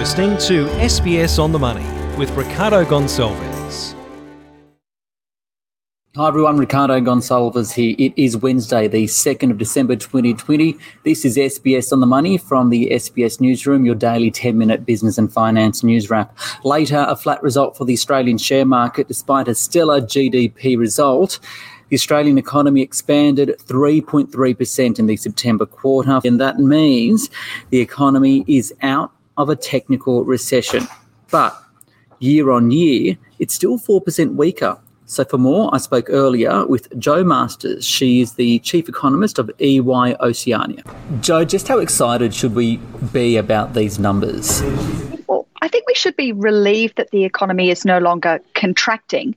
listening to SBS on the Money with Ricardo Gonçalves. Hi everyone, Ricardo Gonçalves here. It is Wednesday, the 2nd of December 2020. This is SBS on the Money from the SBS Newsroom, your daily 10 minute business and finance news wrap. Later, a flat result for the Australian share market despite a stellar GDP result. The Australian economy expanded 3.3% in the September quarter, and that means the economy is out of a technical recession. But year on year, it's still 4% weaker. So, for more, I spoke earlier with Jo Masters. She is the chief economist of EY Oceania. Jo, just how excited should we be about these numbers? Well, I think we should be relieved that the economy is no longer contracting,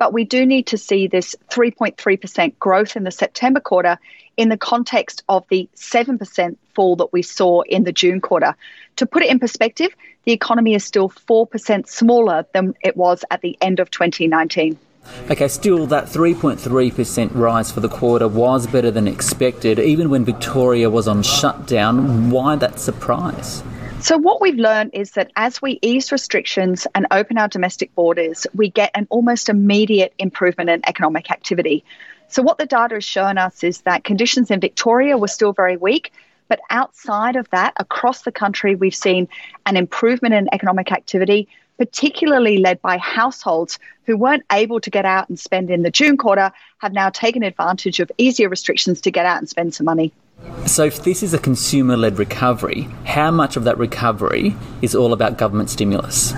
but we do need to see this 3.3% growth in the September quarter in the context of the 7% fall that we saw in the June quarter. To put it in perspective, the economy is still 4% smaller than it was at the end of 2019. Okay, still that 3.3% rise for the quarter was better than expected, even when Victoria was on shutdown. Why that surprise? So, what we've learned is that as we ease restrictions and open our domestic borders, we get an almost immediate improvement in economic activity. So, what the data has shown us is that conditions in Victoria were still very weak, but outside of that, across the country, we've seen an improvement in economic activity, particularly led by households who weren't able to get out and spend in the June quarter, have now taken advantage of easier restrictions to get out and spend some money. So, if this is a consumer led recovery, how much of that recovery is all about government stimulus?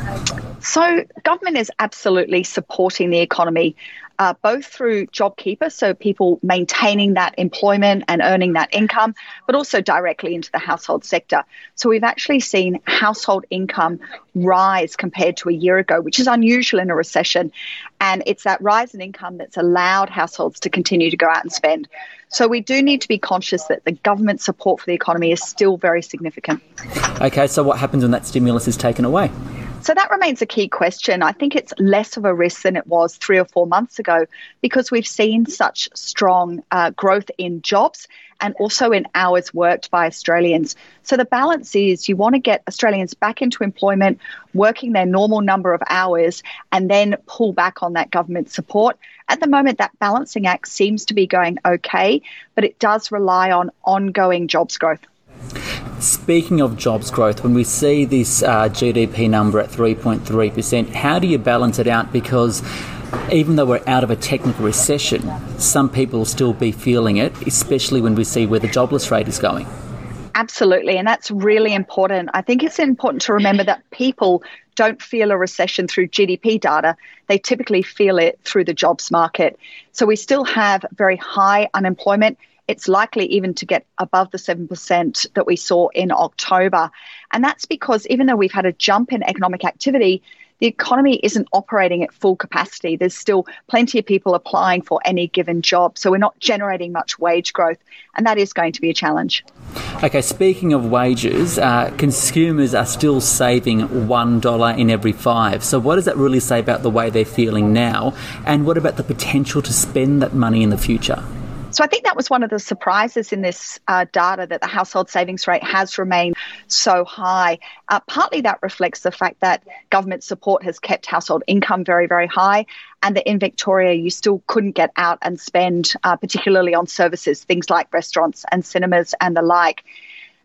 So, government is absolutely supporting the economy, uh, both through JobKeeper, so people maintaining that employment and earning that income, but also directly into the household sector. So, we've actually seen household income rise compared to a year ago, which is unusual in a recession. And it's that rise in income that's allowed households to continue to go out and spend. So we do need to be conscious that the government support for the economy is still very significant. Okay, so what happens when that stimulus is taken away? So that remains a key question. I think it's less of a risk than it was three or four months ago because we've seen such strong uh, growth in jobs and also in hours worked by Australians. So the balance is you want to get Australians back into employment, working their normal number of hours, and then pull back on that government support. At the moment, that balancing act seems to be going okay, but it does rely on ongoing jobs growth. Speaking of jobs growth, when we see this uh, GDP number at 3.3%, how do you balance it out? Because even though we're out of a technical recession, some people will still be feeling it, especially when we see where the jobless rate is going. Absolutely, and that's really important. I think it's important to remember that people don't feel a recession through GDP data. They typically feel it through the jobs market. So we still have very high unemployment. It's likely even to get above the 7% that we saw in October. And that's because even though we've had a jump in economic activity, the economy isn't operating at full capacity. There's still plenty of people applying for any given job. So we're not generating much wage growth, and that is going to be a challenge. Okay, speaking of wages, uh, consumers are still saving $1 in every five. So, what does that really say about the way they're feeling now? And what about the potential to spend that money in the future? So I think that was one of the surprises in this uh, data that the household savings rate has remained so high. Uh, partly that reflects the fact that government support has kept household income very, very high, and that in Victoria you still couldn't get out and spend, uh, particularly on services, things like restaurants and cinemas and the like.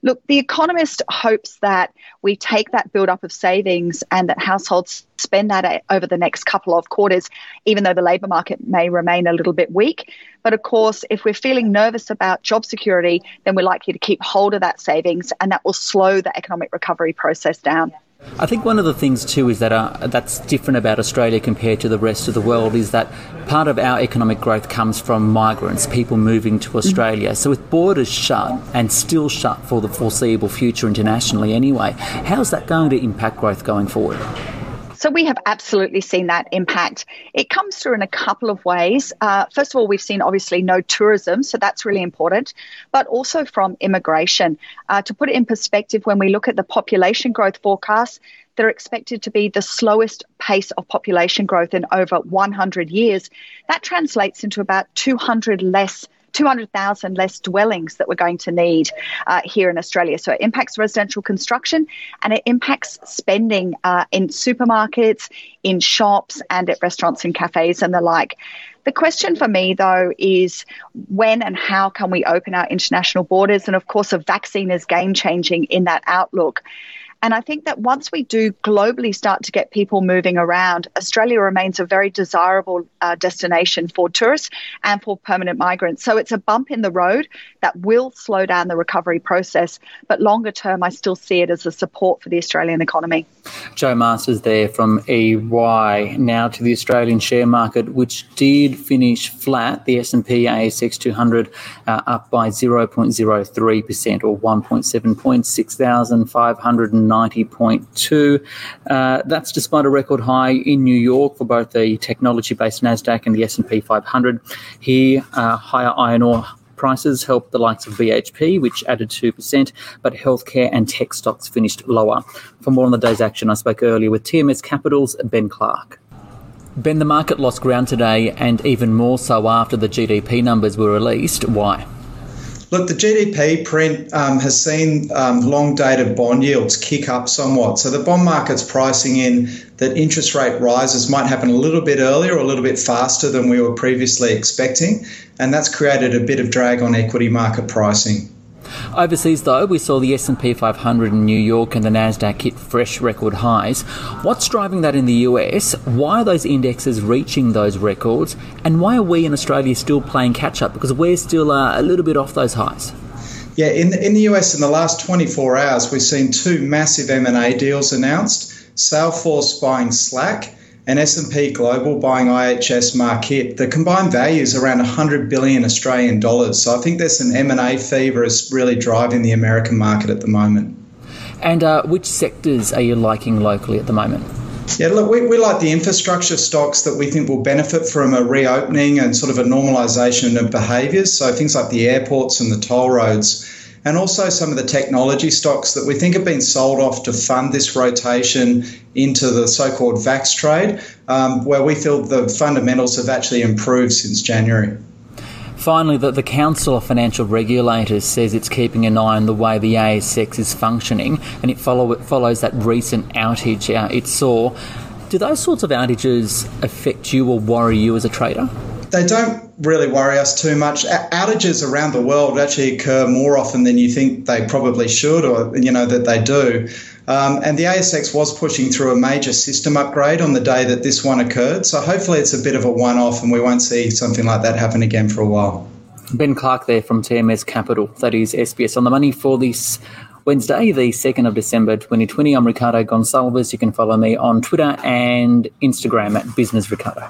Look, The Economist hopes that we take that build up of savings and that households spend that over the next couple of quarters, even though the labour market may remain a little bit weak. But of course, if we're feeling nervous about job security, then we're likely to keep hold of that savings and that will slow the economic recovery process down. I think one of the things too is that uh, that's different about Australia compared to the rest of the world is that part of our economic growth comes from migrants, people moving to Australia. So with borders shut and still shut for the foreseeable future internationally anyway, how's that going to impact growth going forward? So we have absolutely seen that impact. It comes through in a couple of ways. Uh, first of all, we've seen obviously no tourism, so that's really important, but also from immigration. Uh, to put it in perspective, when we look at the population growth forecasts, they're expected to be the slowest pace of population growth in over 100 years. That translates into about 200 less 200,000 less dwellings that we're going to need uh, here in Australia. So it impacts residential construction and it impacts spending uh, in supermarkets, in shops, and at restaurants and cafes and the like. The question for me, though, is when and how can we open our international borders? And of course, a vaccine is game changing in that outlook. And I think that once we do globally start to get people moving around, Australia remains a very desirable uh, destination for tourists and for permanent migrants. So it's a bump in the road that will slow down the recovery process. But longer term, I still see it as a support for the Australian economy. Jo Masters there from EY. Now to the Australian share market, which did finish flat. The S&P ASX 200 uh, up by 0.03% or 1.7 points, 6,590.2. Uh, that's despite a record high in New York for both the technology-based Nasdaq and the S&P 500. Here, uh, higher iron ore prices helped the likes of BHP, which added 2%, but healthcare and tech stocks finished lower. For more on the day's action, I spoke earlier with TMS Capital's Ben Clark. Ben, the market lost ground today, and even more so after the GDP numbers were released. Why? Look, the GDP print um, has seen um, long dated bond yields kick up somewhat. So the bond market's pricing in that interest rate rises might happen a little bit earlier or a little bit faster than we were previously expecting. And that's created a bit of drag on equity market pricing. Overseas, though, we saw the S&P 500 in New York and the Nasdaq hit fresh record highs. What's driving that in the US? Why are those indexes reaching those records? And why are we in Australia still playing catch up? Because we're still uh, a little bit off those highs. Yeah, in the, in the US in the last 24 hours, we've seen two massive M&A deals announced. Salesforce buying Slack and S&P Global buying IHS Markit. The combined value is around 100 billion Australian dollars. So I think there's an M&A fever is really driving the American market at the moment. And uh, which sectors are you liking locally at the moment? Yeah, look, we, we like the infrastructure stocks that we think will benefit from a reopening and sort of a normalisation of behaviours. So things like the airports and the toll roads and also some of the technology stocks that we think have been sold off to fund this rotation into the so called VAX trade, um, where we feel the fundamentals have actually improved since January. Finally, the, the Council of Financial Regulators says it's keeping an eye on the way the ASX is functioning, and it, follow, it follows that recent outage uh, it saw. Do those sorts of outages affect you or worry you as a trader? They don't really worry us too much. Outages around the world actually occur more often than you think they probably should, or you know that they do. Um, and the ASX was pushing through a major system upgrade on the day that this one occurred. So hopefully it's a bit of a one-off, and we won't see something like that happen again for a while. Ben Clark there from TMS Capital. That is SBS on the money for this Wednesday, the 2nd of December 2020. I'm Ricardo Gonçalves. You can follow me on Twitter and Instagram at Business Ricardo.